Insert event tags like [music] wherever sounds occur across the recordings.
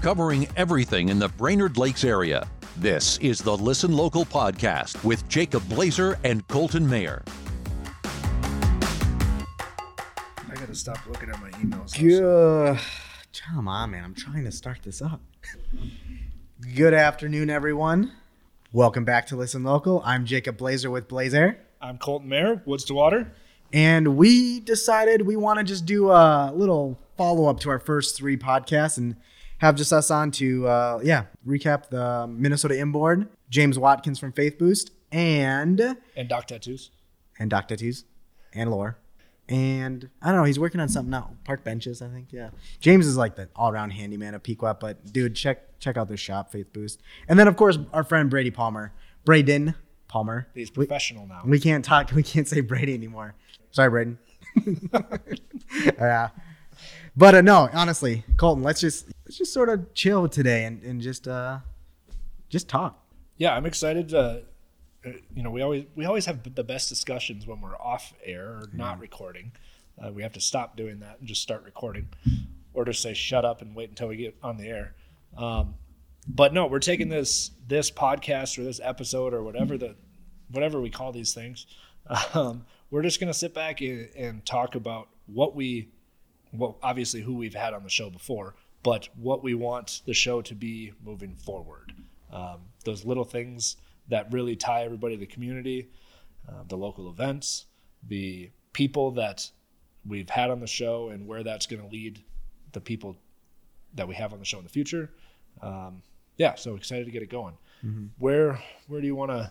covering everything in the Brainerd Lakes area. This is the Listen Local podcast with Jacob Blazer and Colton Mayer. I gotta stop looking at my emails. Good. Come on, man. I'm trying to start this up. Good afternoon, everyone. Welcome back to Listen Local. I'm Jacob Blazer with Blaze Air. I'm Colton Mayer, Woods to Water. And we decided we want to just do a little follow up to our first three podcasts and have just us on to, uh, yeah, recap the Minnesota inboard, James Watkins from Faith Boost, and And Doc Tattoos. and Doc Tattoos, and Lore. And I don't know, he's working on something now. Park benches, I think. Yeah. James is like the all around handyman of Pequot, but dude, check check out their shop, Faith Boost. And then of course our friend Brady Palmer. Braden Palmer. He's We, professional now. we can't talk we can't say Brady anymore. Sorry, Braden. [laughs] yeah. But uh, no, honestly, Colton, let's just let's just sort of chill today and, and just uh just talk. yeah, I'm excited. To, uh, you know, we always we always have the best discussions when we're off air or not recording. Uh, we have to stop doing that and just start recording, or just say shut up and wait until we get on the air. Um, but no, we're taking this this podcast or this episode or whatever the whatever we call these things. [laughs] Um, we're just gonna sit back and, and talk about what we well, obviously who we've had on the show before, but what we want the show to be moving forward. Um, those little things that really tie everybody to the community, uh, the local events, the people that we've had on the show, and where that's going to lead the people that we have on the show in the future. Um, yeah, so excited to get it going. Where where do you want to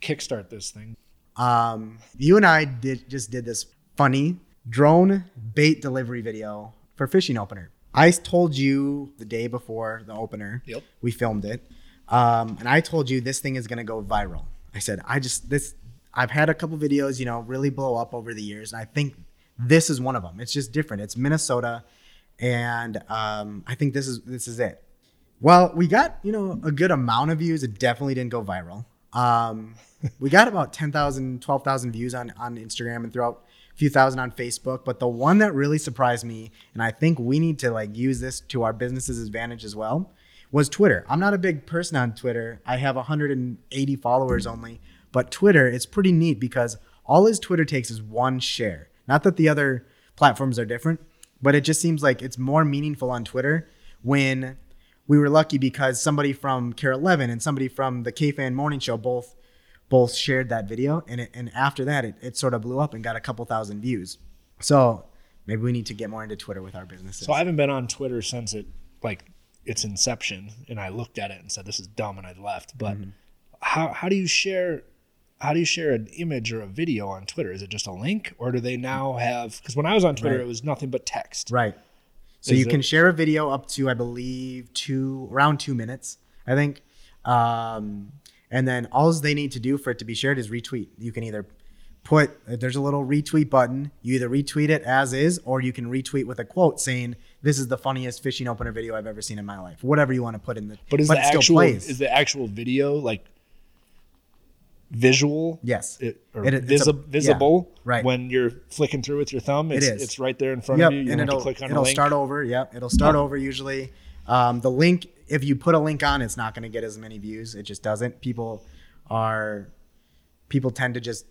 kickstart this thing? Um, you and I did just did this funny drone bait delivery video for fishing opener. I told you the day before the opener. Yep. We filmed it, um, and I told you this thing is gonna go viral. I said I just this. I've had a couple videos, you know, really blow up over the years, and I think this is one of them. It's just different. It's Minnesota, and um, I think this is this is it. Well, we got you know a good amount of views. It definitely didn't go viral. Um, we got about 10,000, 12,000 views on on Instagram and throughout few thousand on Facebook. But the one that really surprised me, and I think we need to like use this to our business's advantage as well, was Twitter. I'm not a big person on Twitter. I have 180 followers only, but Twitter it's pretty neat because all his Twitter takes is one share. Not that the other platforms are different, but it just seems like it's more meaningful on Twitter when we were lucky because somebody from KARE 11 and somebody from the KFAN Morning Show both both shared that video and it, and after that it, it sort of blew up and got a couple thousand views. So maybe we need to get more into Twitter with our businesses. So I haven't been on Twitter since it like its inception, and I looked at it and said, "This is dumb," and I left. But how how do you share? How do you share an image or a video on Twitter? Is it just a link, or do they now have? Because when I was on Twitter, Right. it was nothing but text. Right. So Is you can share a video up to, I believe, two around two minutes, I think. Um, and then all they need to do for it to be shared is retweet. You can either put there's a little retweet button. You either retweet it as is, or you can retweet with a quote saying, "This is the funniest fishing opener video I've ever seen in my life." Whatever you want to put in the. But is the it still actual is the actual video like visual? yes. It, or It- it's a- visible yeah, right. when you're flicking through with your thumb it's, is. it's right there in front Yep, of you you and it'll to click on it'll start over. Yep, it'll start Oh. over usually. Um, the link, if you put a link on, it's not going to get as many views. It just doesn't. People are people tend to just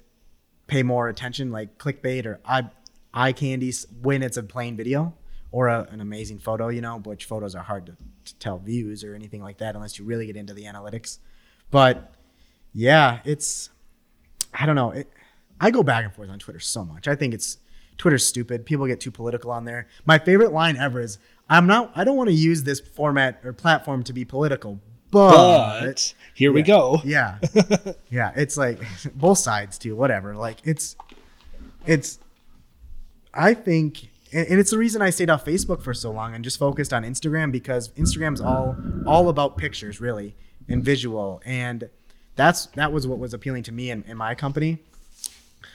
pay more attention, like clickbait or eye eye candies when it's a plain video or a, an amazing photo. You know, which photos are hard to, to tell views or anything like that unless you really get into the analytics. But yeah, it's I don't know. It, I go back and forth on Twitter so much. I think it's Twitter's stupid. People get too political on there. My favorite line ever is I'm not I don't want to use this format or platform to be political, but, but here we go yeah. [laughs] yeah, it's like [laughs] both sides too, whatever. Like it's it's I think and, and it's the reason I stayed off Facebook for so long and just focused on Instagram because Instagram's all all about pictures really and visual and that's that was what was appealing to me in, in my company.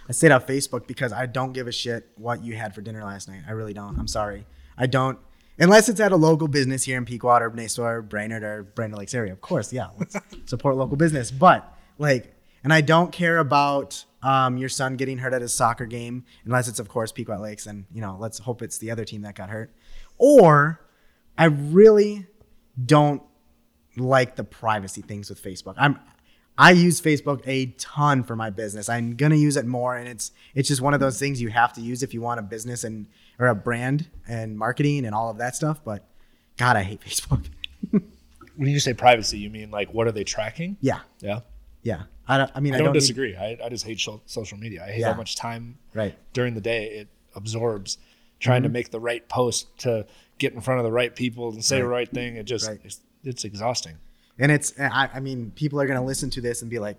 I stayed off Facebook because I don't give a shit what you had for dinner last night. I really don't. I'm sorry. I don't unless it's at a local business here in Pequot or Nisswa or Brainerd or Brainerd Lakes area. Of course, yeah, let's [laughs] support local business. But like, and I don't care about um, your son getting hurt at his soccer game unless it's of course Pequot Lakes, and you know, let's hope it's the other team that got hurt. Or I really don't like the privacy things with Facebook. I'm I use Facebook a ton for my business. I'm gonna use it more, and it's it's just one of those things you have to use if you want a business and or a brand and marketing and all of that stuff. But God, I hate [laughs] Facebook. When you say privacy, you mean like what are they tracking? yeah, Yeah. yeah. I, don't, I mean, I I, don't, don't need- disagree. I, I just hate sho- social media. I hate Yeah. how much time right. during the day it absorbs trying Mm-hmm. to make the right post to get in front of the right people and say the right thing. It just Right. it's, it's exhausting. And it's, I, I mean, people are gonna listen to this and be like,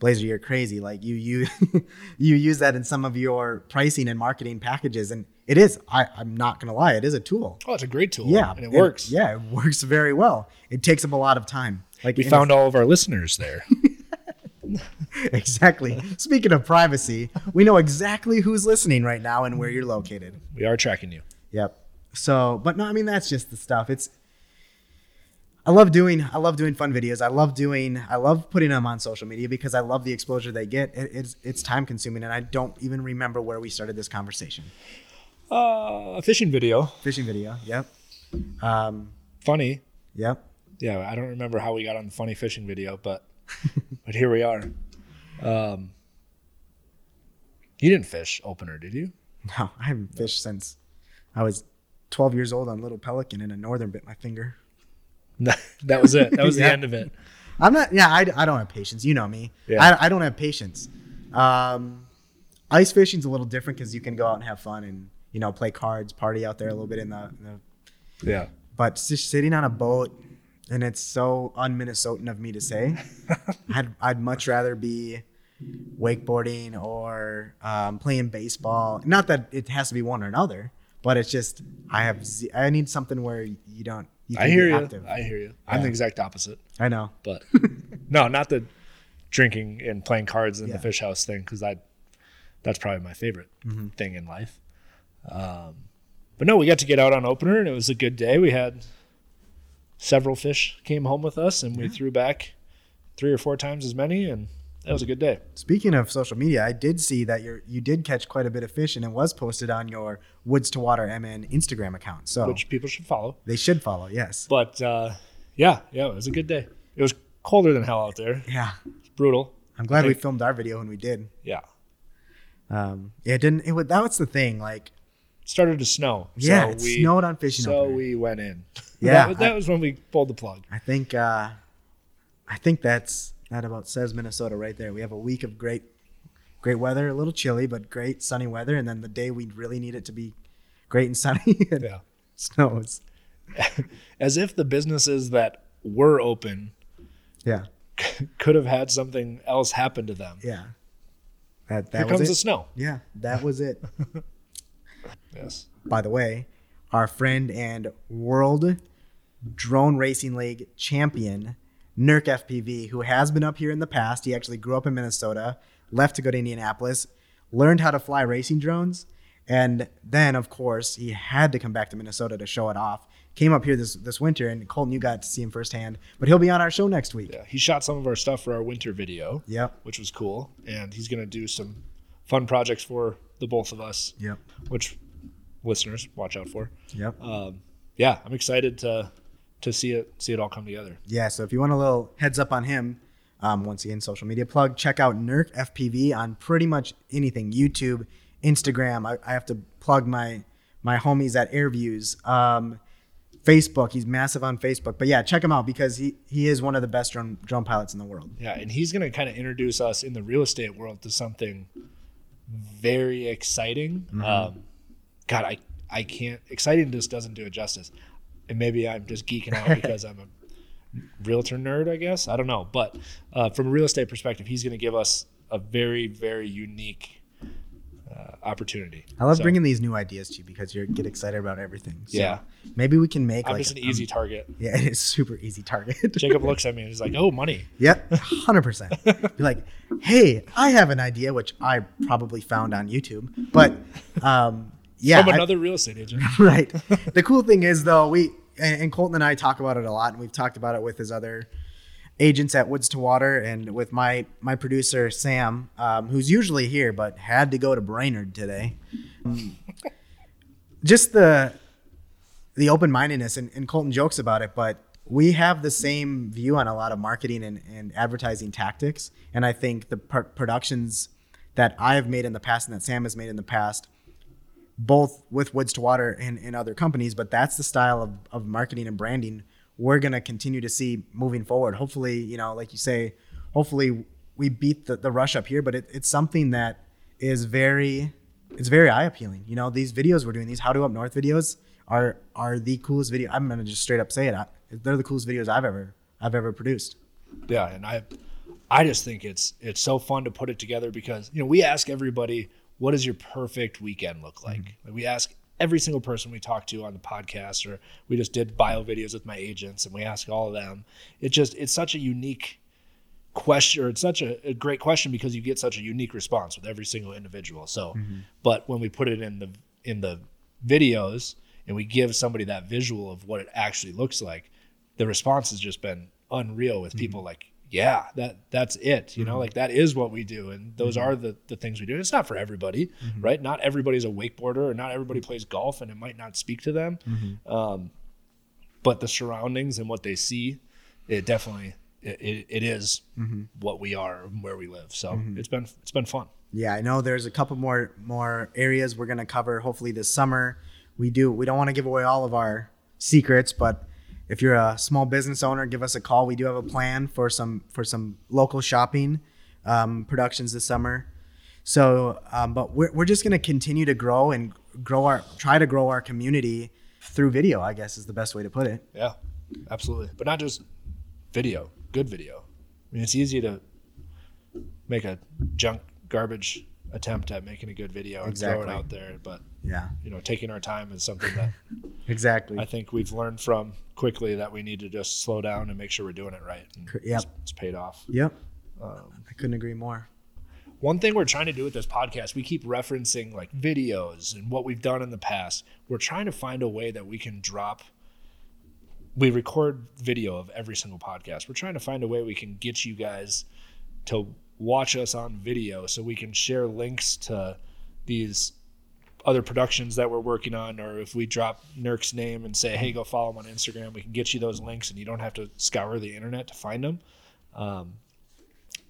Blazer, you're crazy. Like you, you, [laughs] you use that in some of your pricing and marketing packages, and it is. I, I'm not gonna lie, it is a tool. Oh, it's a great tool. Yeah, and it works. Yeah, it works very well. It takes up a lot of time. Like We found all of our listeners there. [laughs] exactly. Speaking of privacy, we know exactly who's listening right now and where you're located. we are tracking you. Yep. So, but no, I mean that's just the stuff. It's I love doing I love doing fun videos. I love doing I love putting them on social media because I love the exposure they get. It, it's it's time consuming and I don't even remember where we started this conversation. Uh, a fishing video. Fishing video. Yep. Um, Funny. yep. Yeah, I don't remember how we got on the funny fishing video, but [laughs] but here we are. Um, you didn't fish opener, did you? No, I haven't fished since I was 12 years old on Little Pelican and a northern bit my finger. That was it. That was [laughs] Yeah. the end of it. I'm not. Yeah, I, I don't have patience. You know me. Yeah. I, I don't have patience. Um, ice fishing's a little different because you can go out and have fun and you know play cards, party out there a little bit in the. In the Yeah. but just sitting on a boat, and it's so un-Minnesotan of me to say. [laughs] I'd I'd much rather be wakeboarding or um, playing baseball. Not that it has to be one or another, but it's just I have z- I need something where you don't. I hear you. I hear you. I'm Yeah. the exact opposite. I know. But [laughs] no, not the drinking and playing cards in Yeah. the fish house thing because I that's probably my favorite Mm-hmm. thing in life. Um, but no, we got to get out on opener and it was a good day. We had several fish came home with us and we threw back three or four times as many and that was a good day. Speaking of social media, I did see that you you did catch quite a bit of fish, and it was posted on your Woods to Water MN Instagram account. So Which people should follow. they should follow. Yes. But uh, yeah, yeah, it was a good day. It was colder than hell out there. Yeah. It's brutal. I'm glad we filmed our video when we did. Yeah. Um, yeah, it didn't. It was, that was the thing. Like, It started to snow. yeah, so it we, snowed on fishing. So we went in. [laughs] Yeah, that, was- that I- was when we pulled the plug. I think. Uh, I think that's that about says Minnesota right there. We have a week of great, great weather. A little chilly, but great sunny weather. And then the day we really need it to be great and sunny, [laughs] it Yeah. snows. [laughs] As if the businesses that were open Yeah. [laughs] could have had something else happen to them. Yeah. That that Here comes it. the snow. yeah, that was it. Yes. by the way, our friend and World Drone Racing League champion, Nurk FPV, who has been up here in the past. He actually grew up in Minnesota, left to go to Indianapolis, learned how to fly racing drones, and then, of course, he had to come back to Minnesota to show it off. Came up here this this winter, and Colton, you got to see him firsthand. But he'll be on our show next week. Yeah. He shot some of our stuff for our winter video, Yep. which was cool. And he's going to do some fun projects for the both of us, Yep. which listeners watch out for. Yep. Um, yeah, I'm excited to to see it see it all come together. Yeah, so if you want a little heads up on him, um, once again, social media plug, check out Nurk FPV on pretty much anything YouTube, Instagram. I, I have to plug my my homies at Airviews. Um, Facebook, he's massive on Facebook. But yeah, check him out because he, he is one of the best drone, drone pilots in the world. Yeah, and he's going to kind of introduce us in the real estate world to something very exciting. Um, God, I I can't. Exciting just doesn't do it justice. And maybe I'm just geeking out [laughs] because I'm a realtor nerd, I guess. I don't know, but uh, from a real estate perspective, he's going to give us a very very unique uh, opportunity. I love So, bringing these new ideas to you because you get excited about everything. So Yeah. Maybe we can make I'm like just an um, easy target. yeah, it is super easy target. [laughs] Jacob looks at me and he's like, "Oh, money." Yep, [laughs] hundred percent. Be like, hey, I have an idea, which I probably found on YouTube, but um, yeah, From I- another real estate agent. [laughs] right. The cool thing is though, we and, and Colton and I talk about it a lot, and we've talked about it with his other agents at Woods to Water, and with my my producer Sam, um, who's usually here but had to go to Brainerd today. Um, just the the open mindedness, and, and Colton jokes about it, but we have the same view on a lot of marketing and, and advertising tactics. And I think the pr- productions that I have made in the past and that Sam has made in the past, both with Woods to Water and, and other companies, but that's the style of, of marketing and branding we're going to continue to see moving forward. Hopefully, you know, like you say, hopefully we beat the, the rush up here, but it, it's something that is very, it's very eye appealing. You know, these videos we're doing, these How to Up North videos are, are the coolest video. I'm going to just straight up say it. They're the coolest videos I've ever, I've ever produced. Yeah. And I, I just think it's, it's so fun to put it together because, you know, we ask everybody, what does your perfect weekend look like? Mm-hmm. We ask every single person we talk to on the podcast or we just did bio videos with my agents and we ask all of them it just it's such a unique question or it's such a, a great question because you get such a unique response with every single individual so mm-hmm. but when we put it in the in the videos and we give somebody that visual of what it actually looks like the response has just been unreal with mm-hmm. people like yeah, that that's it. You know, mm-hmm. like that is what we do, and those mm-hmm. are the the things we do. It's not for everybody, mm-hmm. right? Not everybody's a wakeboarder, or not everybody plays golf, and it might not speak to them. Mm-hmm. Um, but the surroundings and what they see, it definitely it, it, it is mm-hmm. what we are and where we live. So mm-hmm. it's been it's been fun. Yeah, I know. There's a couple more more areas we're gonna cover. Hopefully this summer. We do. We don't want to give away all of our secrets, but if you're a small business owner, give us a call. We do have a plan for some for some local shopping um, productions this summer. So, um, but we're we're just gonna continue to grow and grow our try to grow our community through video. I guess is the best way to put it. Yeah, absolutely. But not just video, good video. I mean, it's easy to make a junk garbage attempt at making a good video and exactly. throw it out there, but yeah, you know, taking our time is something that [laughs] exactly I think we've learned from quickly that we need to just slow down and make sure we're doing it right. Yeah, it's, it's, paid off. Yep, um, I couldn't agree more. One thing we're trying to do with this podcast, we keep referencing like videos and what we've done in the past. We're trying to find a way that we can drop. We record video of every single podcast. We're trying to find a way we can get you guys to watch us on video so we can share links to these other productions that we're working on, or if we drop Nurk's name and say, "Hey, go follow him on Instagram," we can get you those links, and you don't have to scour the internet to find them. Um,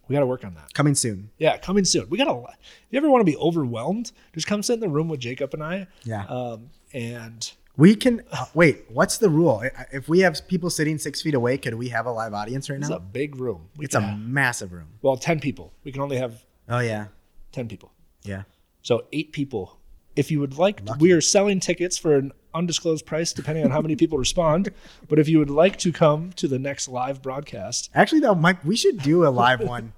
we got to work on that. Coming soon. Yeah, coming soon. We got to. If you ever want to be overwhelmed, just come sit in the room with Jacob and I. Yeah. Um, and we can wait. What's the rule? If we have people sitting six feet away, could we have a live audience right now? It's a big room. We it's a have, massive room. Well, ten people. We can only have. Oh yeah. Ten people. Yeah. So eight people. If you would like, we are selling tickets for an undisclosed price, depending on how many people respond. But if you would like to come to the next live broadcast, actually, though, Mike, we should do a live one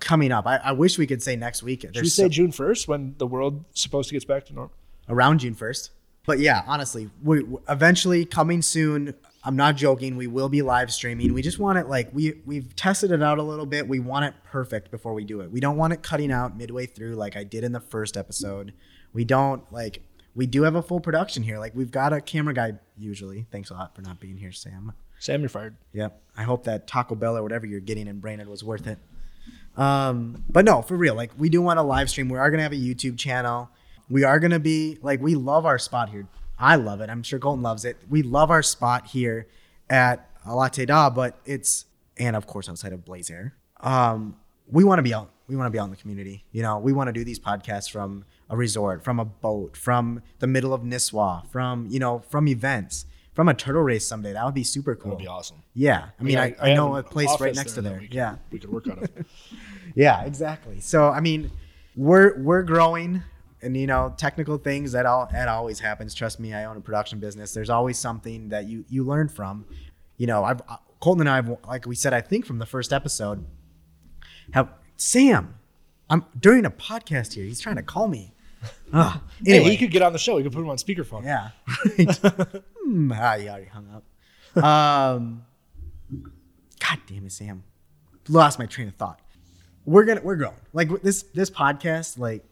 coming up. I, I, wish we could say next week. There's should we say so, June first when the world supposed to get back to normal? Around June first but yeah, honestly, we eventually coming soon. I'm not joking. We will be live streaming. We just want it like we we've tested it out a little bit. We want it perfect before we do it. We don't want it cutting out midway through like I did in the first episode. We don't like we do have a full production here. Like we've got a camera guy usually. Thanks a lot for not being here, Sam. Sam, you're fired. Yep. I hope that Taco Bell or whatever you're getting in Brainerd was worth it. Um, but no, for real. Like we do want a live stream. We are gonna have a YouTube channel. We are gonna be like we love our spot here. I love it. I'm sure Colton loves it. We love our spot here at a Latte Da, but it's and of course outside of Blaze Air. Um, we want to be out. We want to be out in the community. You know, we want to do these podcasts from a resort, from a boat, from the middle of Nisswa, from you know, from events, from a turtle race someday. That would be super cool. That would be awesome. Yeah, I mean, I, I, I know a place right next to there. We could, yeah, we could work on it. [laughs] yeah, exactly. So I mean, we're we're growing and you know technical things that all that always happens trust me i own a production business there's always something that you you learn from you know i've uh, colton and i've like we said i think from the first episode have sam i'm during a podcast here he's trying to call me uh, [laughs] anyway. Hey, he could get on the show. We could put him on speakerphone. Yeah. mm, [laughs] ah, he already hung up. Um, God damn it, Sam. Lost my train of thought. We're gonna we're growing. Like this this podcast, like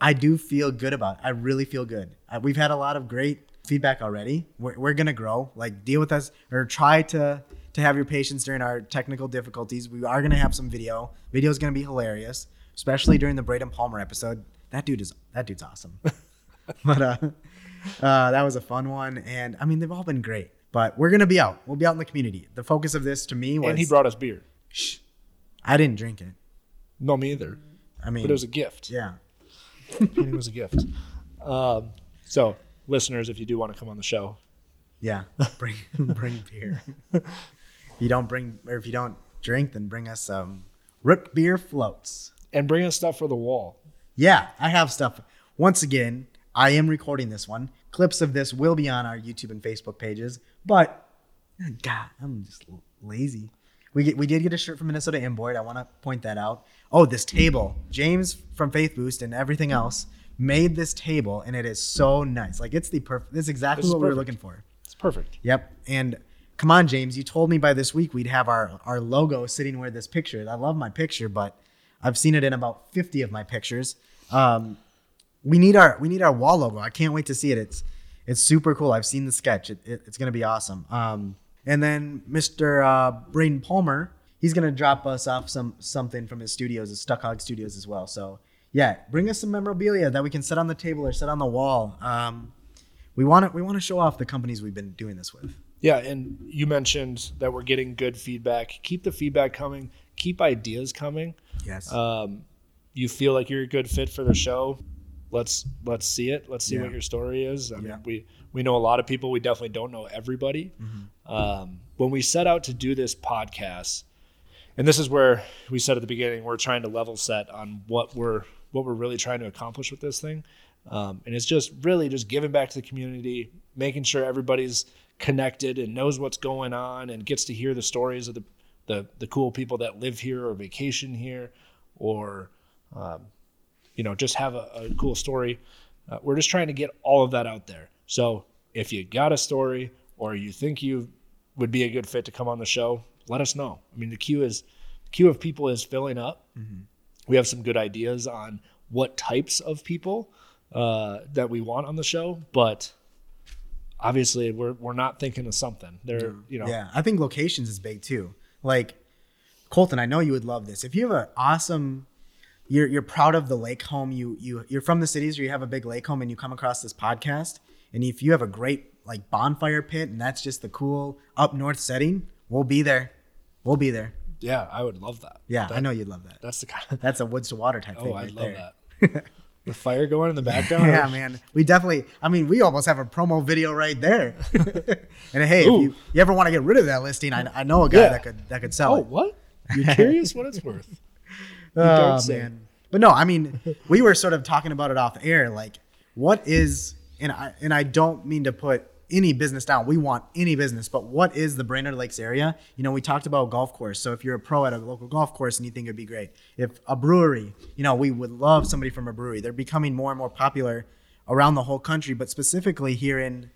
I do feel good about it. I really feel good. Uh, we've had a lot of great feedback already. We're, we're going to grow. Like, deal with us or try to to have your patience during our technical difficulties. We are going to have some video. Video is going to be hilarious, especially during the Braden Palmer episode. That dude is that dude's awesome. [laughs] but uh, uh, that was a fun one, and I mean they've all been great. But we're gonna be out. We'll be out in the community. The focus of this to me was And he brought us beer. Shh. I didn't drink it. No, me either. I mean, But it was a gift. yeah. It was a gift. Um, so, listeners, if you do want to come on the show, Yeah, bring [laughs] bring beer. if you don't bring or if you don't drink, then bring us some root beer floats. and bring us stuff for the wall. Yeah, I have stuff. Once again, I am recording this one. Clips of this will be on our YouTube and Facebook pages. But God, I'm just lazy. We get, we did get a shirt from Minnesota Inboard. I want to point that out. Oh, this table. James from Faith Boost and everything else made this table, and it is so nice. Like it's the perfect. This is exactly This is what we were looking for. It's perfect. Yep. And come on, James, you told me by this week we'd have our, our logo sitting where this picture is. I love my picture, but I've seen it in about 50 of my pictures. Um, we need our we need our wall logo. I can't wait to see it. It's it's super cool. I've seen the sketch. It, it- it's gonna be awesome. Um, and then Mr. Uh, Braden Palmer, he's gonna drop us off some something from his studios, his Stuck Hog Studios as well. So yeah, bring us some memorabilia that we can set on the table or set on the wall. Um, we want to we want to show off the companies we've been doing this with. Yeah, and you mentioned that we're getting good feedback. Keep the feedback coming. Keep ideas coming. Yes. Um, you feel like you're a good fit for the show. Let's let's see it. Let's see Yeah. what your story is. I Yeah. mean, we we know a lot of people. We definitely don't know everybody. Um, when we set out to do this podcast, and this is where we said at the beginning, we're trying to level set on what we're what we're really trying to accomplish with this thing, um, and it's just really just giving back to the community, making sure everybody's connected and knows what's going on, and gets to hear the stories of the the, the cool people that live here or vacation here, or um, you know just have a, a cool story. Uh, we're just trying to get all of that out there. So if you got a story or you think you would be a good fit to come on the show, let us know. I mean, the queue is queue of people is filling up. We have some good ideas on what types of people uh, that we want on the show, but obviously we're we're not thinking of something. There, you know, Yeah, I think locations is big too. Like Colton, I know you would love this. If you have an awesome, you're you're proud of the lake home. You you you're from the cities or you have a big lake home and you come across this podcast, and if you have a great like bonfire pit and that's just the cool up north setting, we'll be there. We'll be there. yeah, I would love that. Yeah, I know you'd love that. That's the kind of That's a woods to water type [laughs] oh, thing. I right love there. that. the fire going in the background. [laughs] Yeah, man. We definitely. I mean, we almost have a promo video right there. [laughs] and hey, Ooh. if you, you ever want to get rid of that listing, I, I know a guy Yeah. that could that could sell Oh, it. what? You're curious what it's worth? Oh don't say. man. But no, I mean, we were sort of talking about it off air. Like, what is and I and I don't mean to put any business down. We want any business, but what is the Brainerd Lakes area? You know, we talked about golf course. So if you're a pro at a local golf course and you think it'd be great, if a brewery, you know, we would love somebody from a brewery. They're becoming more and more popular around the whole country, but specifically here in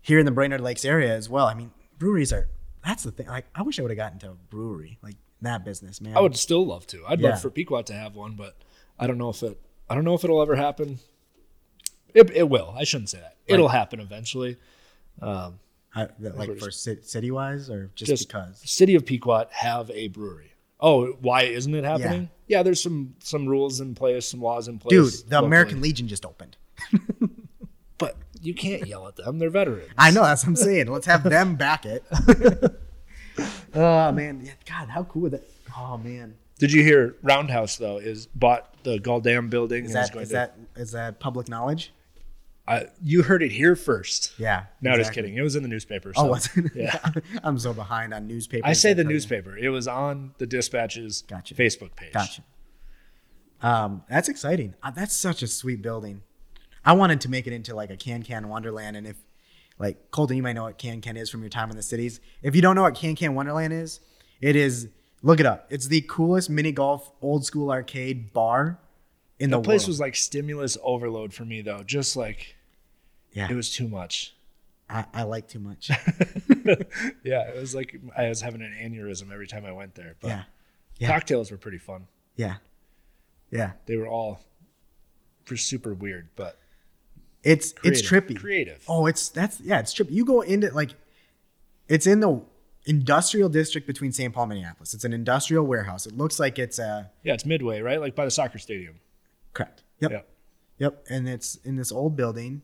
here in the Brainerd Lakes area as well. I mean, breweries are that's the thing. Like, I wish I would have gotten to a brewery like that business, man. I would still love to. I'd Yeah. love for Pequot to have one, but I don't know if it. I don't know if it'll ever happen. It, it will. I shouldn't say that. It'll happen eventually. Um, I, like for city wise or just, just because? City of Pequot have a brewery. Oh, why isn't it happening? Yeah, there's some some rules in place, some laws in place. Dude, the locally. American Legion just opened. [laughs] But you can't yell at them. They're veterans. I know that's what I'm saying. Let's have them back it. [laughs] oh man, God, how cool would that? Oh man, Did you hear Roundhouse though is bought the Galdam building is and is going is to that is that public knowledge? I, you heard it here first. Yeah. No, just kidding. It was in the newspaper. Oh, was it? Yeah. [laughs] I'm so behind on newspaper. I say the newspaper. It was on the dispatches Gotcha. Facebook page. Gotcha. Um, that's exciting. Uh, that's such a sweet building. I wanted to make it into like a Can Can Wonderland, and if like Colton, you might know what Can Can is from your time in the cities. If you don't know what Can Can Wonderland is, it is look it up. It's the coolest mini golf old school arcade bar in The the place world. was like stimulus overload for me though. Just like yeah, it was too much. I, I like too much. [laughs] Yeah, it was like I was having an aneurysm every time I went there. But yeah, yeah. cocktails were pretty fun. yeah, yeah. They were all super weird, but It's it's trippy. Creative. Oh, it's that's yeah, it's trippy. You go into like, it's in the industrial district between St. Paul and Minneapolis. It's an industrial warehouse. It looks like it's a Yeah, it's midway, right? Like by the soccer stadium. correct. Yep. Yeah. Yep. And it's in this old building,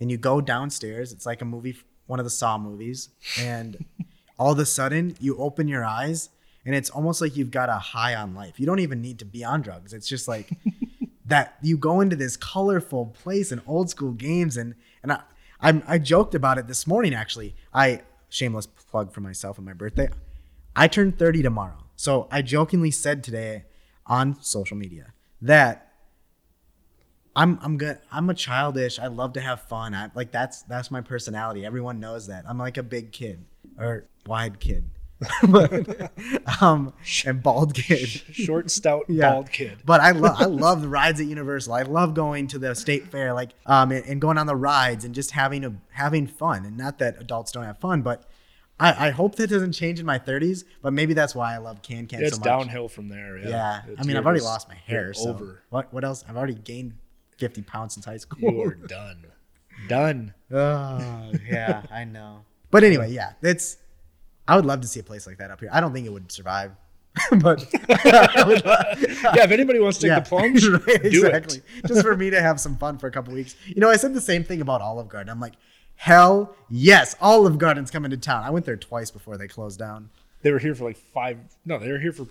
and you go downstairs. It's like a movie, one of the Saw movies, and [laughs] all of a sudden you open your eyes and it's almost like you've got a high on life. You don't even need to be on drugs. It's just like [laughs] that you go into this colorful place and old school games and and I I'm, I joked about it this morning actually. I shameless plug for myself and my birthday. I turn 30 tomorrow. So I jokingly said today on social media that I'm I'm good. I'm a childish. I love to have fun. I like that's that's my personality. Everyone knows that. I'm like a big kid or wide kid. [laughs] but [laughs] um and bald kid. Short, stout, [laughs] Yeah. bald kid. But I love I love the rides at Universal. I love going to the state fair, like um and, and going on the rides and just having a having fun. And not that adults don't have fun, but I, I hope that doesn't change in my 30s. But maybe that's why I love Can Can it's so much. downhill from there. Yeah. Yeah, I mean I've already lost my hair. So over. what what else? I've already gained 50 pounds since high school. You are [laughs] done. Done. Oh yeah, I know. [laughs] But anyway, yeah, it's. I would love to see a place like that up here. I don't think it would survive, [laughs] but would Yeah, if anybody wants to take the plunge, right, do exactly. it. Just for me to have some fun for a couple weeks. You know, I said the same thing about Olive Garden. I'm like, hell yes, Olive Garden's coming to town. I went there twice before they closed down. They were here for like five. No, they were here for,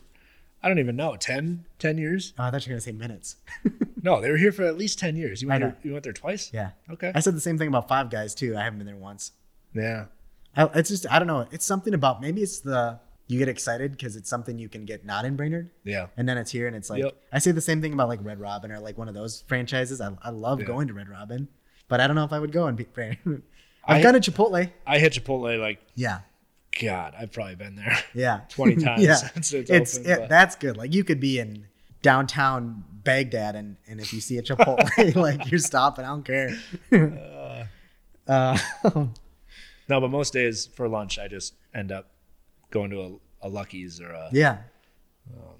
I don't even know, 10, 10 years? Oh, I thought you were gonna say minutes. [laughs] No, they were here for at least 10 years. You went, I here, know. you went there twice? yeah. Okay. I said the same thing about Five Guys too. I haven't been there once. Yeah. I, it's just I don't know. It's something about maybe it's the you get excited because it's something you can get not in Brainerd. Yeah. and then it's here and it's like Yep. I say the same thing about like Red Robin or like one of those franchises. I, I love Yeah. going to Red Robin, but I don't know if I would go and be [laughs] I've I- gone to Chipotle. I hit Chipotle like, Yeah, God, I've probably been there. [laughs] yeah, 20 [laughs] times yeah, [laughs] since it's it's opened, it- that's good. Like you could be in downtown Baghdad and and if you see a Chipotle, like you're stopping. I don't care. uh, No, but most days for lunch, I just end up going to a, a Lucky's or a. yeah, I Um,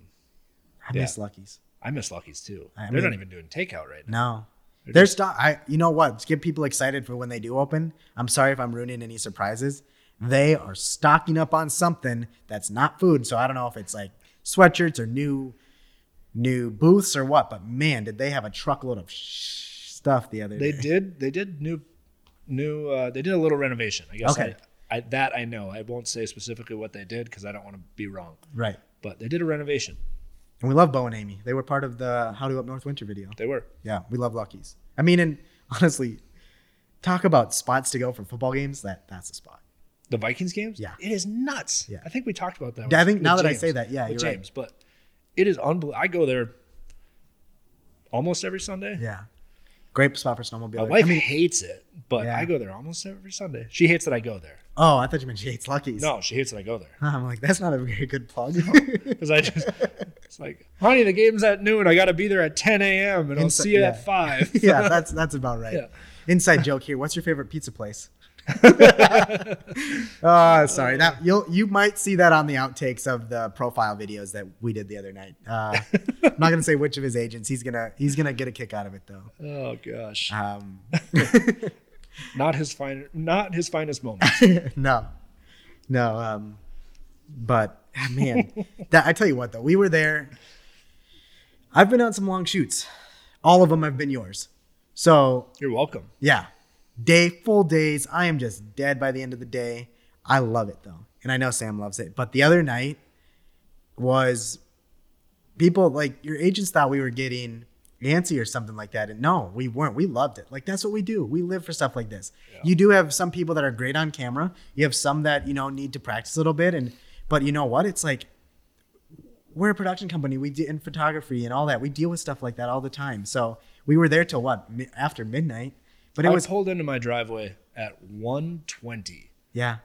yeah. miss Lucky's. I miss Lucky's too. I They're mean- not even doing takeout right now. No. They're There's just-. I you know what? Get people excited for when they do open. I'm sorry if I'm ruining any surprises. They are stocking up on something that's not food. So I don't know if it's like sweatshirts or new new booths or what. But man, did they have a truckload of sh- stuff the other They day? They did. They did new, new. Uh, they did a little renovation. I guess. Okay. I, I, that I know. I won't say specifically what they did because I don't want to be wrong. Right. But they did a renovation. And we love Bo and Amy. They were part of the How to Up North Winter video. They were. Yeah, we love Luckies. I mean, and honestly, talk about spots to go for football games. That that's a spot. The Vikings games. Yeah. It is nuts. Yeah. I think we talked about that. Yeah, I think now with that I say that, yeah, with you're right. James. But it is unbelievable. I go there almost every Sunday. Yeah. Great spot for snowmobile. My wife I mean, hates it, but Yeah. I go there almost every Sunday. She hates that I go there. oh, I thought you meant she hates Lucky's. No, she hates that I go there. [laughs] I'm like, that's not a very good plug. Because I just, it's like, honey, the game's at noon. I got to be there at 10 a.m. and I'll see you yeah. at 5. [laughs] yeah, that's that's about right. [laughs] Yeah. Inside joke here. What's your favorite pizza place? [laughs] [laughs] oh, sorry. That you'll you might see that on the outtakes of the profile videos that we did the other night. Uh, I'm not gonna say which of his agents. He's gonna he's gonna get a kick out of it though. Oh, gosh. Um, [laughs] Not his fine, not his finest moment. no, no. Um, but ah, man, that I tell you what though, we were there. I've been on some long shoots. All of them have been yours. So You're welcome. yeah, day full days. I am just dead by the end of the day. I love it though, and I know Sam loves it. But the other night was people like your agents thought we were getting antsy or something like that, and no, we weren't. We loved it. Like that's what we do. We live for stuff like this. You do have some people that are great on camera. You have some that you know need to practice a little bit, and but you know what? It's like we're a production company. We do in photography and all that. We deal with stuff like that all the time. So we were there till what after midnight. But it I was pulled into my driveway at 120. yeah.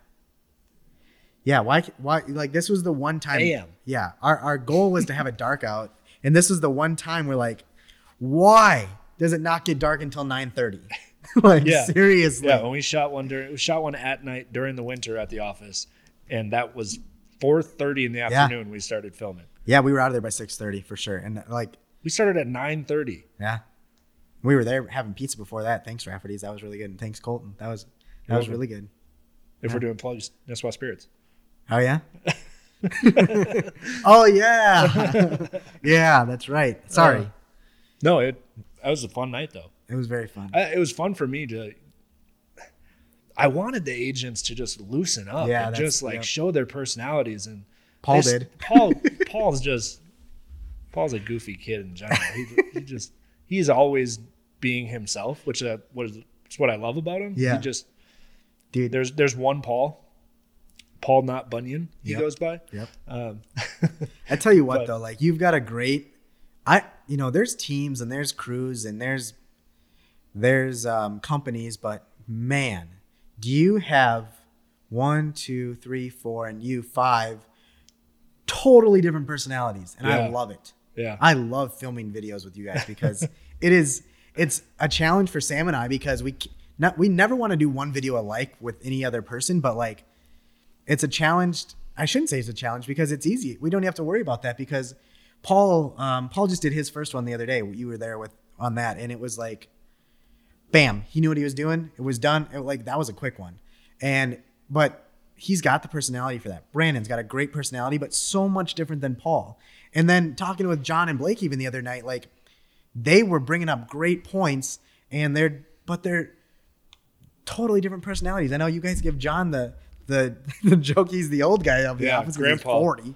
Yeah, why why like this was the one time AM. Yeah. Our our goal was to have it dark out. And this was the one time we're like, why does it not get dark until 9:30? [laughs] like Yeah. seriously. Yeah, when we shot one during, we shot one at night during the winter at the office, and that was 4:30 in the afternoon. We started filming. Yeah, we were out of there by 6:30 for sure. And like, We started at 9:30. yeah. We were there having pizza before that. Thanks Rafferty's. That was really good. And thanks Colton. That was that was really good. If we're doing plugs, Nisswa Spirits. Oh yeah. [laughs] oh yeah. yeah, that's right. Sorry. Uh, No, it that was a fun night though. it was very fun. I, it was fun for me to. I wanted the agents to just loosen up Yeah, and just like yep. show their personalities. And Paul did. Paul [laughs] Paul's just Paul's a goofy kid in general. He, he just he's always being himself, which uh, what is it's what I love about him. Yeah. He just Dude, there's there's one Paul, Paul not Bunyan. He Yep. goes by. Yep. Um, I tell you [laughs] what But- though, like you've got a great I you know, there's teams and there's crews and there's there's um, companies, but man, do you have one, two, three, four, and you five totally different personalities. And I love it. Yeah. I love filming videos with you guys because [laughs] it is it's a challenge for Sam and I because we not we never want to do one video alike with any other person, but like it's a challenge. I shouldn't say it's a challenge because it's easy. We don't have to worry about that because Paul um, Paul just did his first one the other day. You were there with on that, and it was like, bam, he knew what he was doing. It was done. It, like that was a quick one, and but he's got the personality for that. Brandon's got a great personality, but so much different than Paul. And then talking with John and Blake even the other night, like they were bringing up great points, and they're but they're totally different personalities. I know you guys give John the the [laughs] the joke he's the old guy of the Yeah, office. he's forty,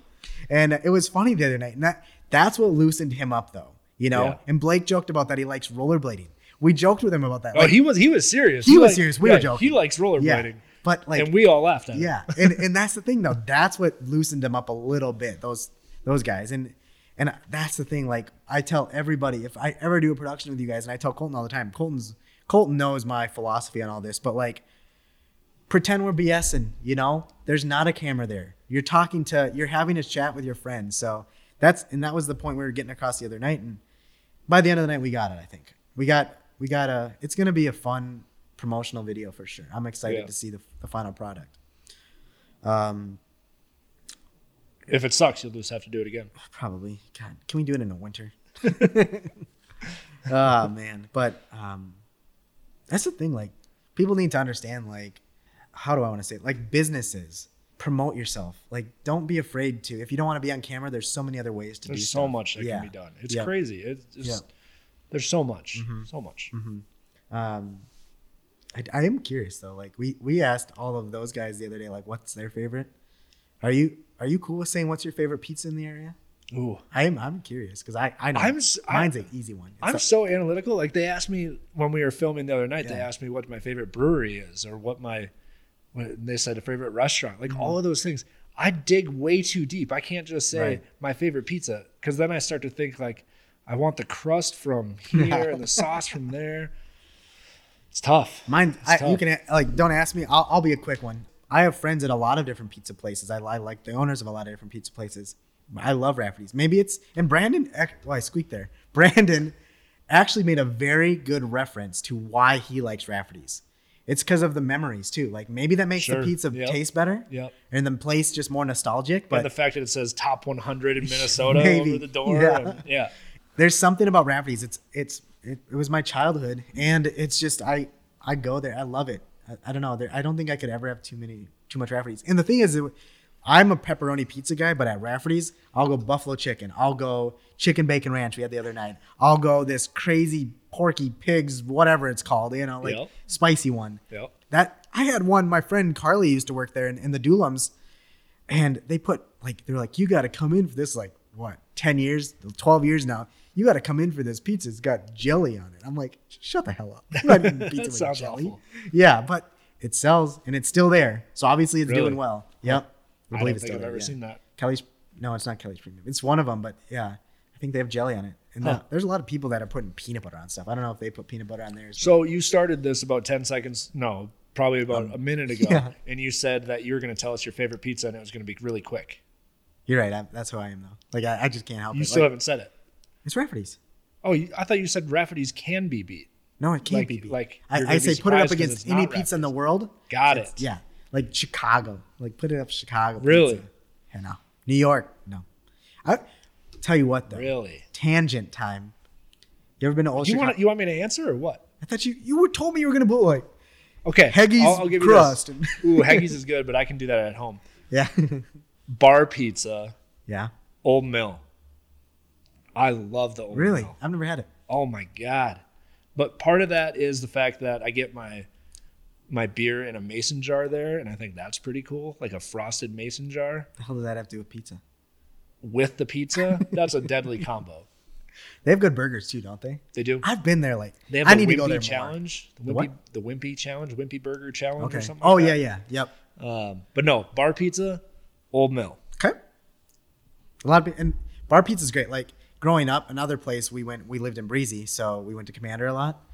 and it was funny the other night. And that that's what loosened him up, though. You know. Yeah. And Blake joked about that he likes rollerblading. We joked with him about that. Oh, Like, he was he was serious. He was like- serious. We were joking. He likes rollerblading, yeah, but like and we all laughed at yeah, and and that's the thing though. That's what loosened them up a little bit. Those those guys, and and that's the thing. Like I tell everybody, if I ever do a production with you guys, and I tell Colton all the time, Colton's Colton knows my philosophy on all this, but like pretend we're BSing. You know, there's not a camera there. You're talking to, you're having a chat with your friends. So that's and that was the point we were getting across the other night. And by the end of the night, we got it. I think we got we got a. It's gonna be a fun promotional video for sure. I'm excited Yeah. to see the, the final product. Um, If it sucks, you'll just have to do it again. probably. God, can we do it in the winter? oh [laughs] [laughs] man, but um, that's the thing. Like, people need to understand. Like, how do I want to say it? Like, businesses promote yourself. Like, don't be afraid to. If you don't want to be on camera, there's so many other ways to do. There's so stuff. much that Yeah. can be done. It's Yeah. Mm-hmm. crazy. It's just, Yeah. there's so much, so much. Um, I, I am curious though. Like, we we asked all of those guys the other day, like, what's their favorite? Are you are you cool with saying what's your favorite pizza in the area? Ooh, I'm I'm curious because I I know I'm mine's an easy one. It's I'm so analytical. Like they asked me when we were filming the other night. They asked me what my favorite brewery is, or what my what, they said a favorite restaurant. Like mm-hmm. all of those things. I dig way too deep. I can't just say Right. my favorite pizza because then I start to think like I want the crust from [laughs] here and the sauce from there. It's tough. Mine, It's I, you can like don't ask me. I'll, I'll be a quick one. I have friends at a lot of different pizza places. I, I like the owners of a lot of different pizza places. I love Rafferty's. Maybe it's and Brandon. ac- Oh, I squeaked there. [laughs] Brandon actually made a very good reference to why he likes Rafferty's. It's because of the memories too. Like maybe that makes Sure. the pizza Yep. taste better. Yep. And the place just more nostalgic. But But the fact that it says top 100 in [laughs] Minnesota Maybe. over the door, Yeah. and- yeah. there's something about Rafferty's. It's it's it, it was my childhood, and it's just I I go there. I love it. I, I don't know. There, I don't think I could ever have too many too much Rafferty's. And the thing is, it, I'm a pepperoni pizza guy, but at Rafferty's, I'll go buffalo chicken. I'll go chicken bacon ranch. We had the other night. I'll go this crazy porky pigs, whatever it's called. You know, like Yep. spicy one. Yep. That I had one. My friend Carly used to work there in, in the Dulums, and they put like they're like, you got to come in for this. Like what, ten years, twelve years now. You got to come in for this pizza. It's got jelly on it. I'm like, shut the hell up. [laughs] I'm not eating pizza That with sounds jelly. awful. Yeah, but it sells and it's still there. So obviously it's Really? doing well. Yep. I I believe don't think I've ever seen that. Kelly's no, it's not Kelly's Premium. It's one of them, but yeah, I think they have jelly on it. And Huh. uh, there's a lot of people that are putting peanut butter on stuff. I don't know if they put peanut butter on theirs. So you started this about 10 seconds, no, probably about a minute ago. yeah. And you said that you were going to tell us your favorite pizza and it was going to be really quick. You're right. I, that's who I am, though. Like I, I just can't help You it. You still Like, haven't said it. It's Rafferty's. Oh, I thought you said Rafferty's can be beat. No, it can't Like- be beat. like, I, I say put it up against any pizza in the world. Got it. Yeah, like Chicago. Like put it up Chicago. Really? Pizza. Yeah, no. New York. No. I tell you what though. Really? Tangent time. You ever been to Old You Chicago? want you want me to answer or what? I thought you you were told me you were gonna put like Okay. Heggie's I'll, I'll give you crust. this. [laughs] Ooh, Heggie's is good, but I can do that at home. yeah [laughs] Bar pizza, yeah. Old Mill. I love the Old Really? I've never had it. Oh my god! But part of that is the fact that I get my my beer in a mason jar there, and I think that's pretty cool, like a frosted mason jar The hell does that have to do with pizza? with the pizza. [laughs] That's a deadly combo. They have good burgers too, don't they? They do. I've been there. Like They have I the need Wimpy to go there more. challenge, the The Wimpy, what? the Wimpy challenge, Wimpy Burger challenge, Okay. or something. Oh like yeah, that. yeah, yep. Um, but no, bar pizza, Old Mill. Okay. A lot of pe- and bar pizza's great. Like growing up, another place we went, we lived in Breezy, so we went to Commander a lot.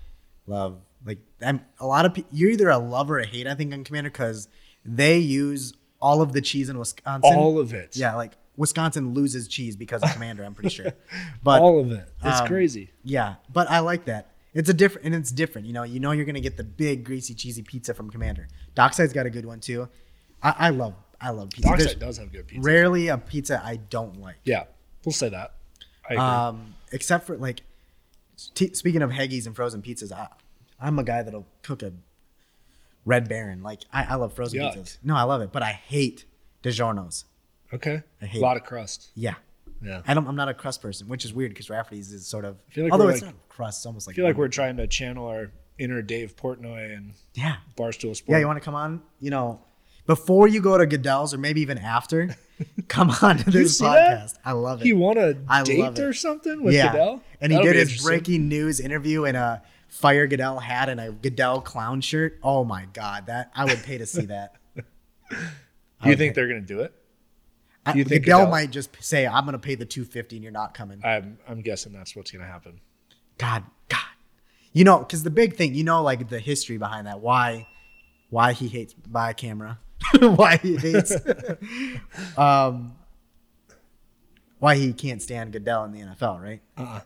Love like I'm a lot of pe- you're either a love or a hate. I think on Commander because they use all of the cheese in Wisconsin. All of it. yeah, like Wisconsin loses cheese because of Commander. I'm pretty sure, [laughs] but all of it. It's um, crazy. yeah, but I like that. It's a different, and it's different. You know, you know, you're gonna get the big, greasy, cheesy pizza from Commander. Dockside's got a good one too. I, I love, I love pizza. There's Dockside does have good pizza. rarely a pizza I don't like. yeah, we'll say that. I. Um, except for like, t- speaking of Heggies and frozen pizzas, I, I'm a guy that'll cook a Red Baron. Like, I, I love frozen Yuck. pizzas. No, I love it, but I hate DiGiorno's. okay. I A hate a lot of crust. Yeah. Yeah. I don't. I'm not a crust person, which is weird because Rafferty's is sort of. feel like although it's like- not crust, it's almost like. I feel like we're trying to channel our inner Dave Portnoy and Yeah. Barstool Sports. Yeah, you want to come on? You know, before you go to Goodell's or maybe even after, [laughs] come on to this see that? podcast. I love it. he won a I date or something with yeah, Goodell? and he That'll did his breaking news interview in a fire Goodell hat and a Goodell clown shirt. Oh my god, that I would pay to see that. [laughs] Do you think they're going to do it? I, Do you think Goodell Goodell- might just say, "I'm going to pay the 250 and you're not coming." I'm, I'm guessing that's what's going to happen. God, God, you know, because the big thing, you know, like the history behind that, why, why he hates by camera, [laughs] why he hates, [laughs] um, why he can't stand Goodell in the NFL, right? Uh-uh.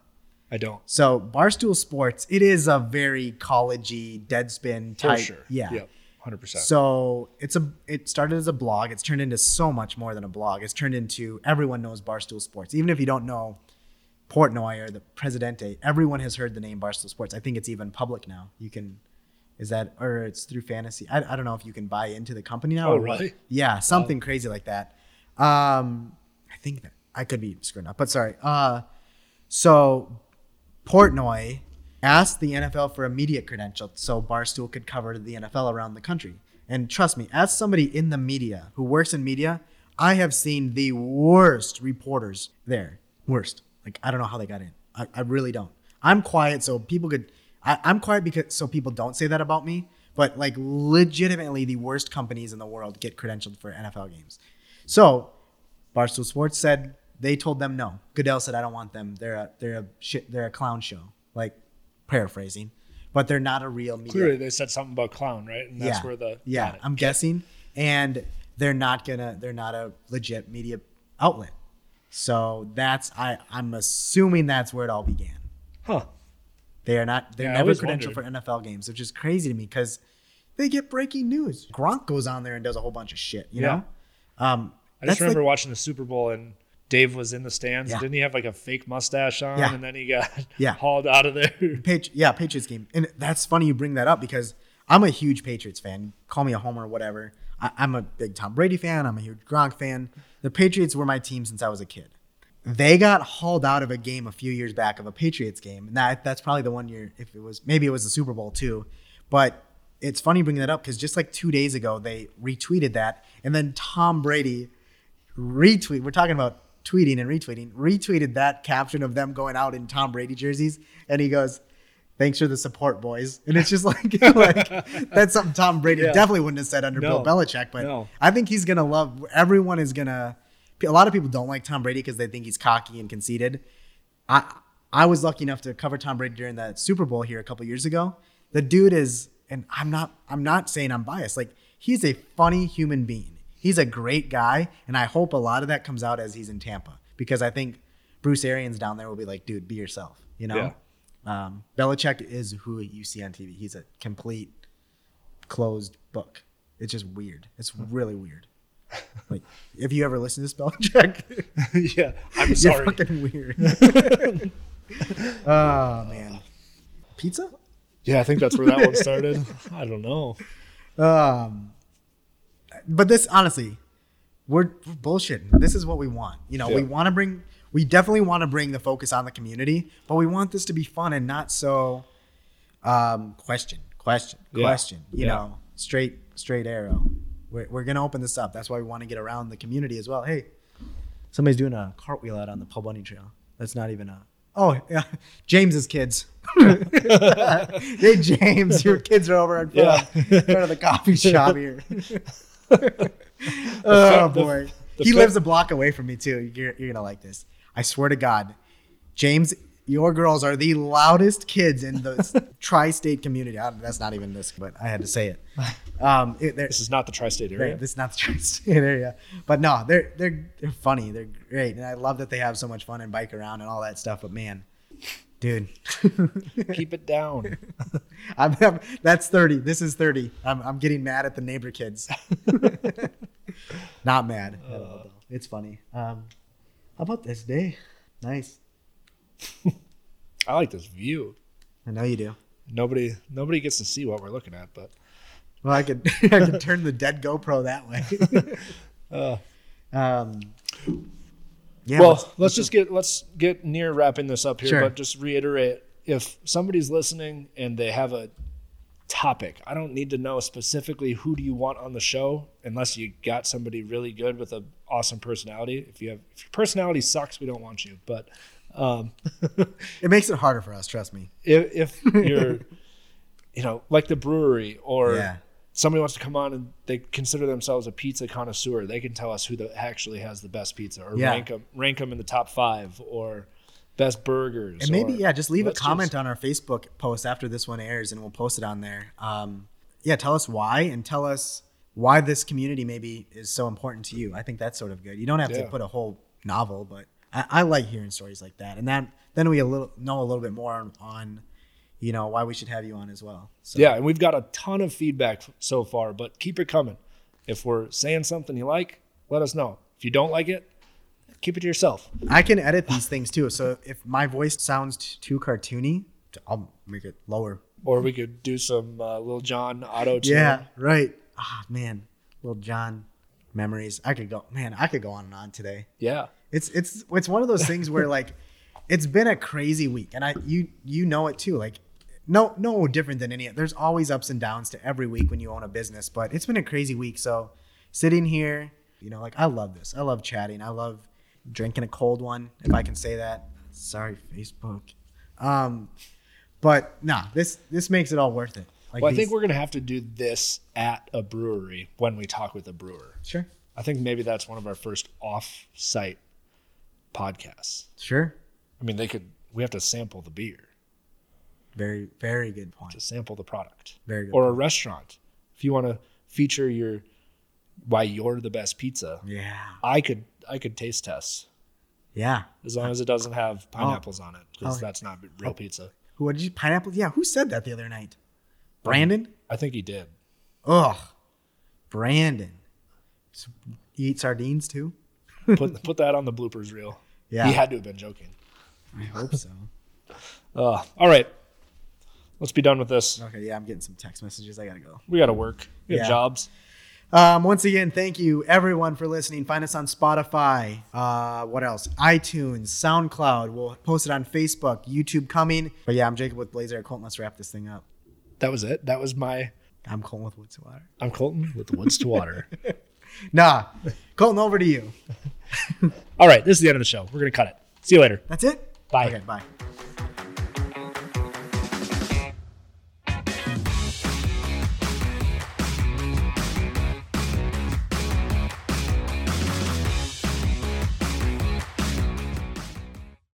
I don't. So Barstool Sports, it is a very collegey, deadspin For type, sure. yeah. Yep. 100%. So it's a it started as a blog. It's turned into so much more than a blog. It's turned into everyone knows Barstool Sports. Even if you don't know Portnoy or the Presidente, everyone has heard the name Barstool Sports. I think it's even public now. You can is that or it's through fantasy. I, I don't know if you can buy into the company now. Oh, or really? Yeah, something crazy like that. Um I think that I could be screwing up, but sorry. Uh so Portnoy asked the NFL for a media credential so Barstool could cover the NFL around the country. And trust me, as somebody in the media who works in media, I have seen the worst reporters there. Worst. Like I don't know how they got in. I, I really don't. I'm quiet so people could. I, I'm quiet because so people don't say that about me. But like legitimately, the worst companies in the world get credentialed for NFL games. So Barstool Sports said they told them no. Goodell said I don't want them. They're a they're a shit. They're a clown show. Like paraphrasing, but they're not a real media. Clearly, they said something about clown, right? And that's yeah, where the yeah. I'm guessing, and they're not gonna. They're not a legit media outlet. So that's I. I'm assuming that's where it all began. Huh. They are not. They're Yeah, never credentialed wondered. for NFL games, which is crazy to me because they get breaking news. Gronk goes on there and does a whole bunch of shit. You Yeah. know. Um, I just remember like- watching the Super Bowl and Dave was in the stands. Yeah. Didn't he have like a fake mustache on? Yeah. And then he got [laughs] Yeah. hauled out of there. [laughs] Patri- yeah, Patriots game. And that's funny you bring that up because I'm a huge Patriots fan. Call me a homer, whatever. I, I'm a big Tom Brady fan. I'm a huge Gronk fan. The Patriots were my team since I was a kid. They got hauled out of a game a few years back of a Patriots game. And that, that's probably the one year, if it was, maybe it was the Super Bowl too. But it's funny bringing that up because just like two days ago, they retweeted that. And then Tom Brady retweet. We're talking about tweeting and retweeting. Retweeted that caption of them going out in Tom Brady jerseys, and he goes, "Thanks for the support, boys." And it's just [laughs] like, like that's something Tom Brady Yeah. definitely wouldn't have said under No. Bill Belichick. But No. I think he's gonna love. Everyone is gonna. A lot of people don't like Tom Brady because they think he's cocky and conceited. I I was lucky enough to cover Tom Brady during that Super Bowl here a couple years ago. The dude is, and I'm not I'm not saying I'm biased. Like he's a funny human being. He's a great guy, and I hope a lot of that comes out as he's in Tampa because I think Bruce Arians down there will be like, dude, be yourself. You know, um, Belichick is who you see on TV. He's a complete closed book. It's just weird. It's really weird. [laughs] Like, if you ever listen to this Belichick, [laughs] yeah. I'm [laughs] you're sorry. fucking weird. oh man, pizza. Yeah, I think that's where that one started. I don't know. Um, but this honestly, we're, we're bullshitting. This is what we want. You know, we want to bring. We definitely want to bring the focus on the community, but we want this to be fun and not so um, question, question, Yeah. question. You Yeah. know, straight straight arrow. We're, we're gonna open this up. That's why we want to get around the community as well. Hey, somebody's doing a cartwheel out on the Paul Bunyan Trail. That's not even a. Oh yeah, [laughs] James's kids. [laughs] hey James, your kids are over in front, Yeah. in front of the coffee shop here. [laughs] oh boy, he lives a block away from me too. You're, you're gonna like this. I swear to God, James, your girls are the loudest kids in the [laughs] tri-state community. I- That's not even this, but I had to say it. [laughs] Um, it This is not the tri-state area. this is not the tri-state area, but no, they're they're they're funny. They're great, and I love that they have so much fun and bike around and all that stuff. But man, dude, [laughs] Keep it down. I'm, I'm- that's thirty. This is thirty. I'm I'm getting mad at the neighbor kids. not mad. at all, though. It's funny. Um, how about this day? Nice. [laughs] I like this view. I know you do. Nobody, nobody gets to see what we're looking at, but Well, I could I could turn the dead GoPro that way. [laughs] uh, um, yeah. well, what's- let's just get let's get near wrapping this up here. Sure. But just reiterate: if somebody's listening and they have a topic, I don't need to know specifically who do you want on the show, unless you got somebody really good with an awesome personality. If you have if your personality sucks, we don't want you. But um, [laughs] it makes it harder for us. Trust me. if, if you're, [laughs] you know, like the brewery or Yeah. somebody wants to come on and they consider themselves a pizza connoisseur, they can tell us who the, actually has the best pizza or Yeah. rank them rank them in the top five or best burgers. And maybe or- yeah, just leave a comment just- on our Facebook post after this one airs, and we'll post it on there. Um, yeah, tell us why, and tell us why this community maybe is so important to you. I think that's sort of good. You don't have to put a whole novel, but I, I like hearing stories like that, and that then we a little know a little bit more on, on you know why we should have you on as well. So Yeah, and we've got a ton of feedback so far, but keep it coming. If we're saying something you like, let us know. If you don't like it, keep it to yourself. I can edit these things too. So if my voice sounds t- too cartoony, I'll make it lower. Or we could do some uh, Lil Jon auto tune. Yeah, right. Ah, man, little John memories. I could go, man. I could go on and on today. Yeah. It's it's it's one of those things where like it's been a crazy week, and I you you know it too. Like no no different than any. There's always ups and downs to every week when you own a business, but it's been a crazy week. So sitting here, you know, like I love this. I love chatting. I love drinking a cold one, if I can say that. Sorry, Facebook. Um, but nah, this this makes it all worth it. Like Well, I these- think we're gonna have to do this at a brewery when we talk with a brewer. sure I think maybe that's one of our first off-site podcasts. sure. I mean, they could. We have to sample the beer Very very good point. to sample the product, Very good. or a restaurant. If you want to feature your why you're the best pizza, yeah I could I could taste test yeah. as long as it doesn't have oh. pineapples on it because Oh. that's not real oh. pizza. Who what did you pineapple? Yeah, who said that the other night? Brandon. I think he did. Ugh, Brandon. You eat sardines too? Put put that on the bloopers reel. Yeah. He had to have been joking. I hope so. [laughs] Uh, all right. Let's be done with this. Okay, yeah, I'm getting some text messages. I gotta go. We got to work. We have Yeah. jobs. Um, once again, thank you everyone for listening. Find us on Spotify. Uh, what else? iTunes, SoundCloud. We'll post it on Facebook, YouTube coming. But yeah, I'm Jacob with Blaze Air. Colton, let's wrap this thing up. That was it. That was my. I'm Colton with Woods to Water. I'm Colton with the Woods to Water. [laughs] Nah, Colton, over to you. [laughs] All right. This is the end of the show. We're gonna cut it. See you later. That's it. Bye. Okay, bye.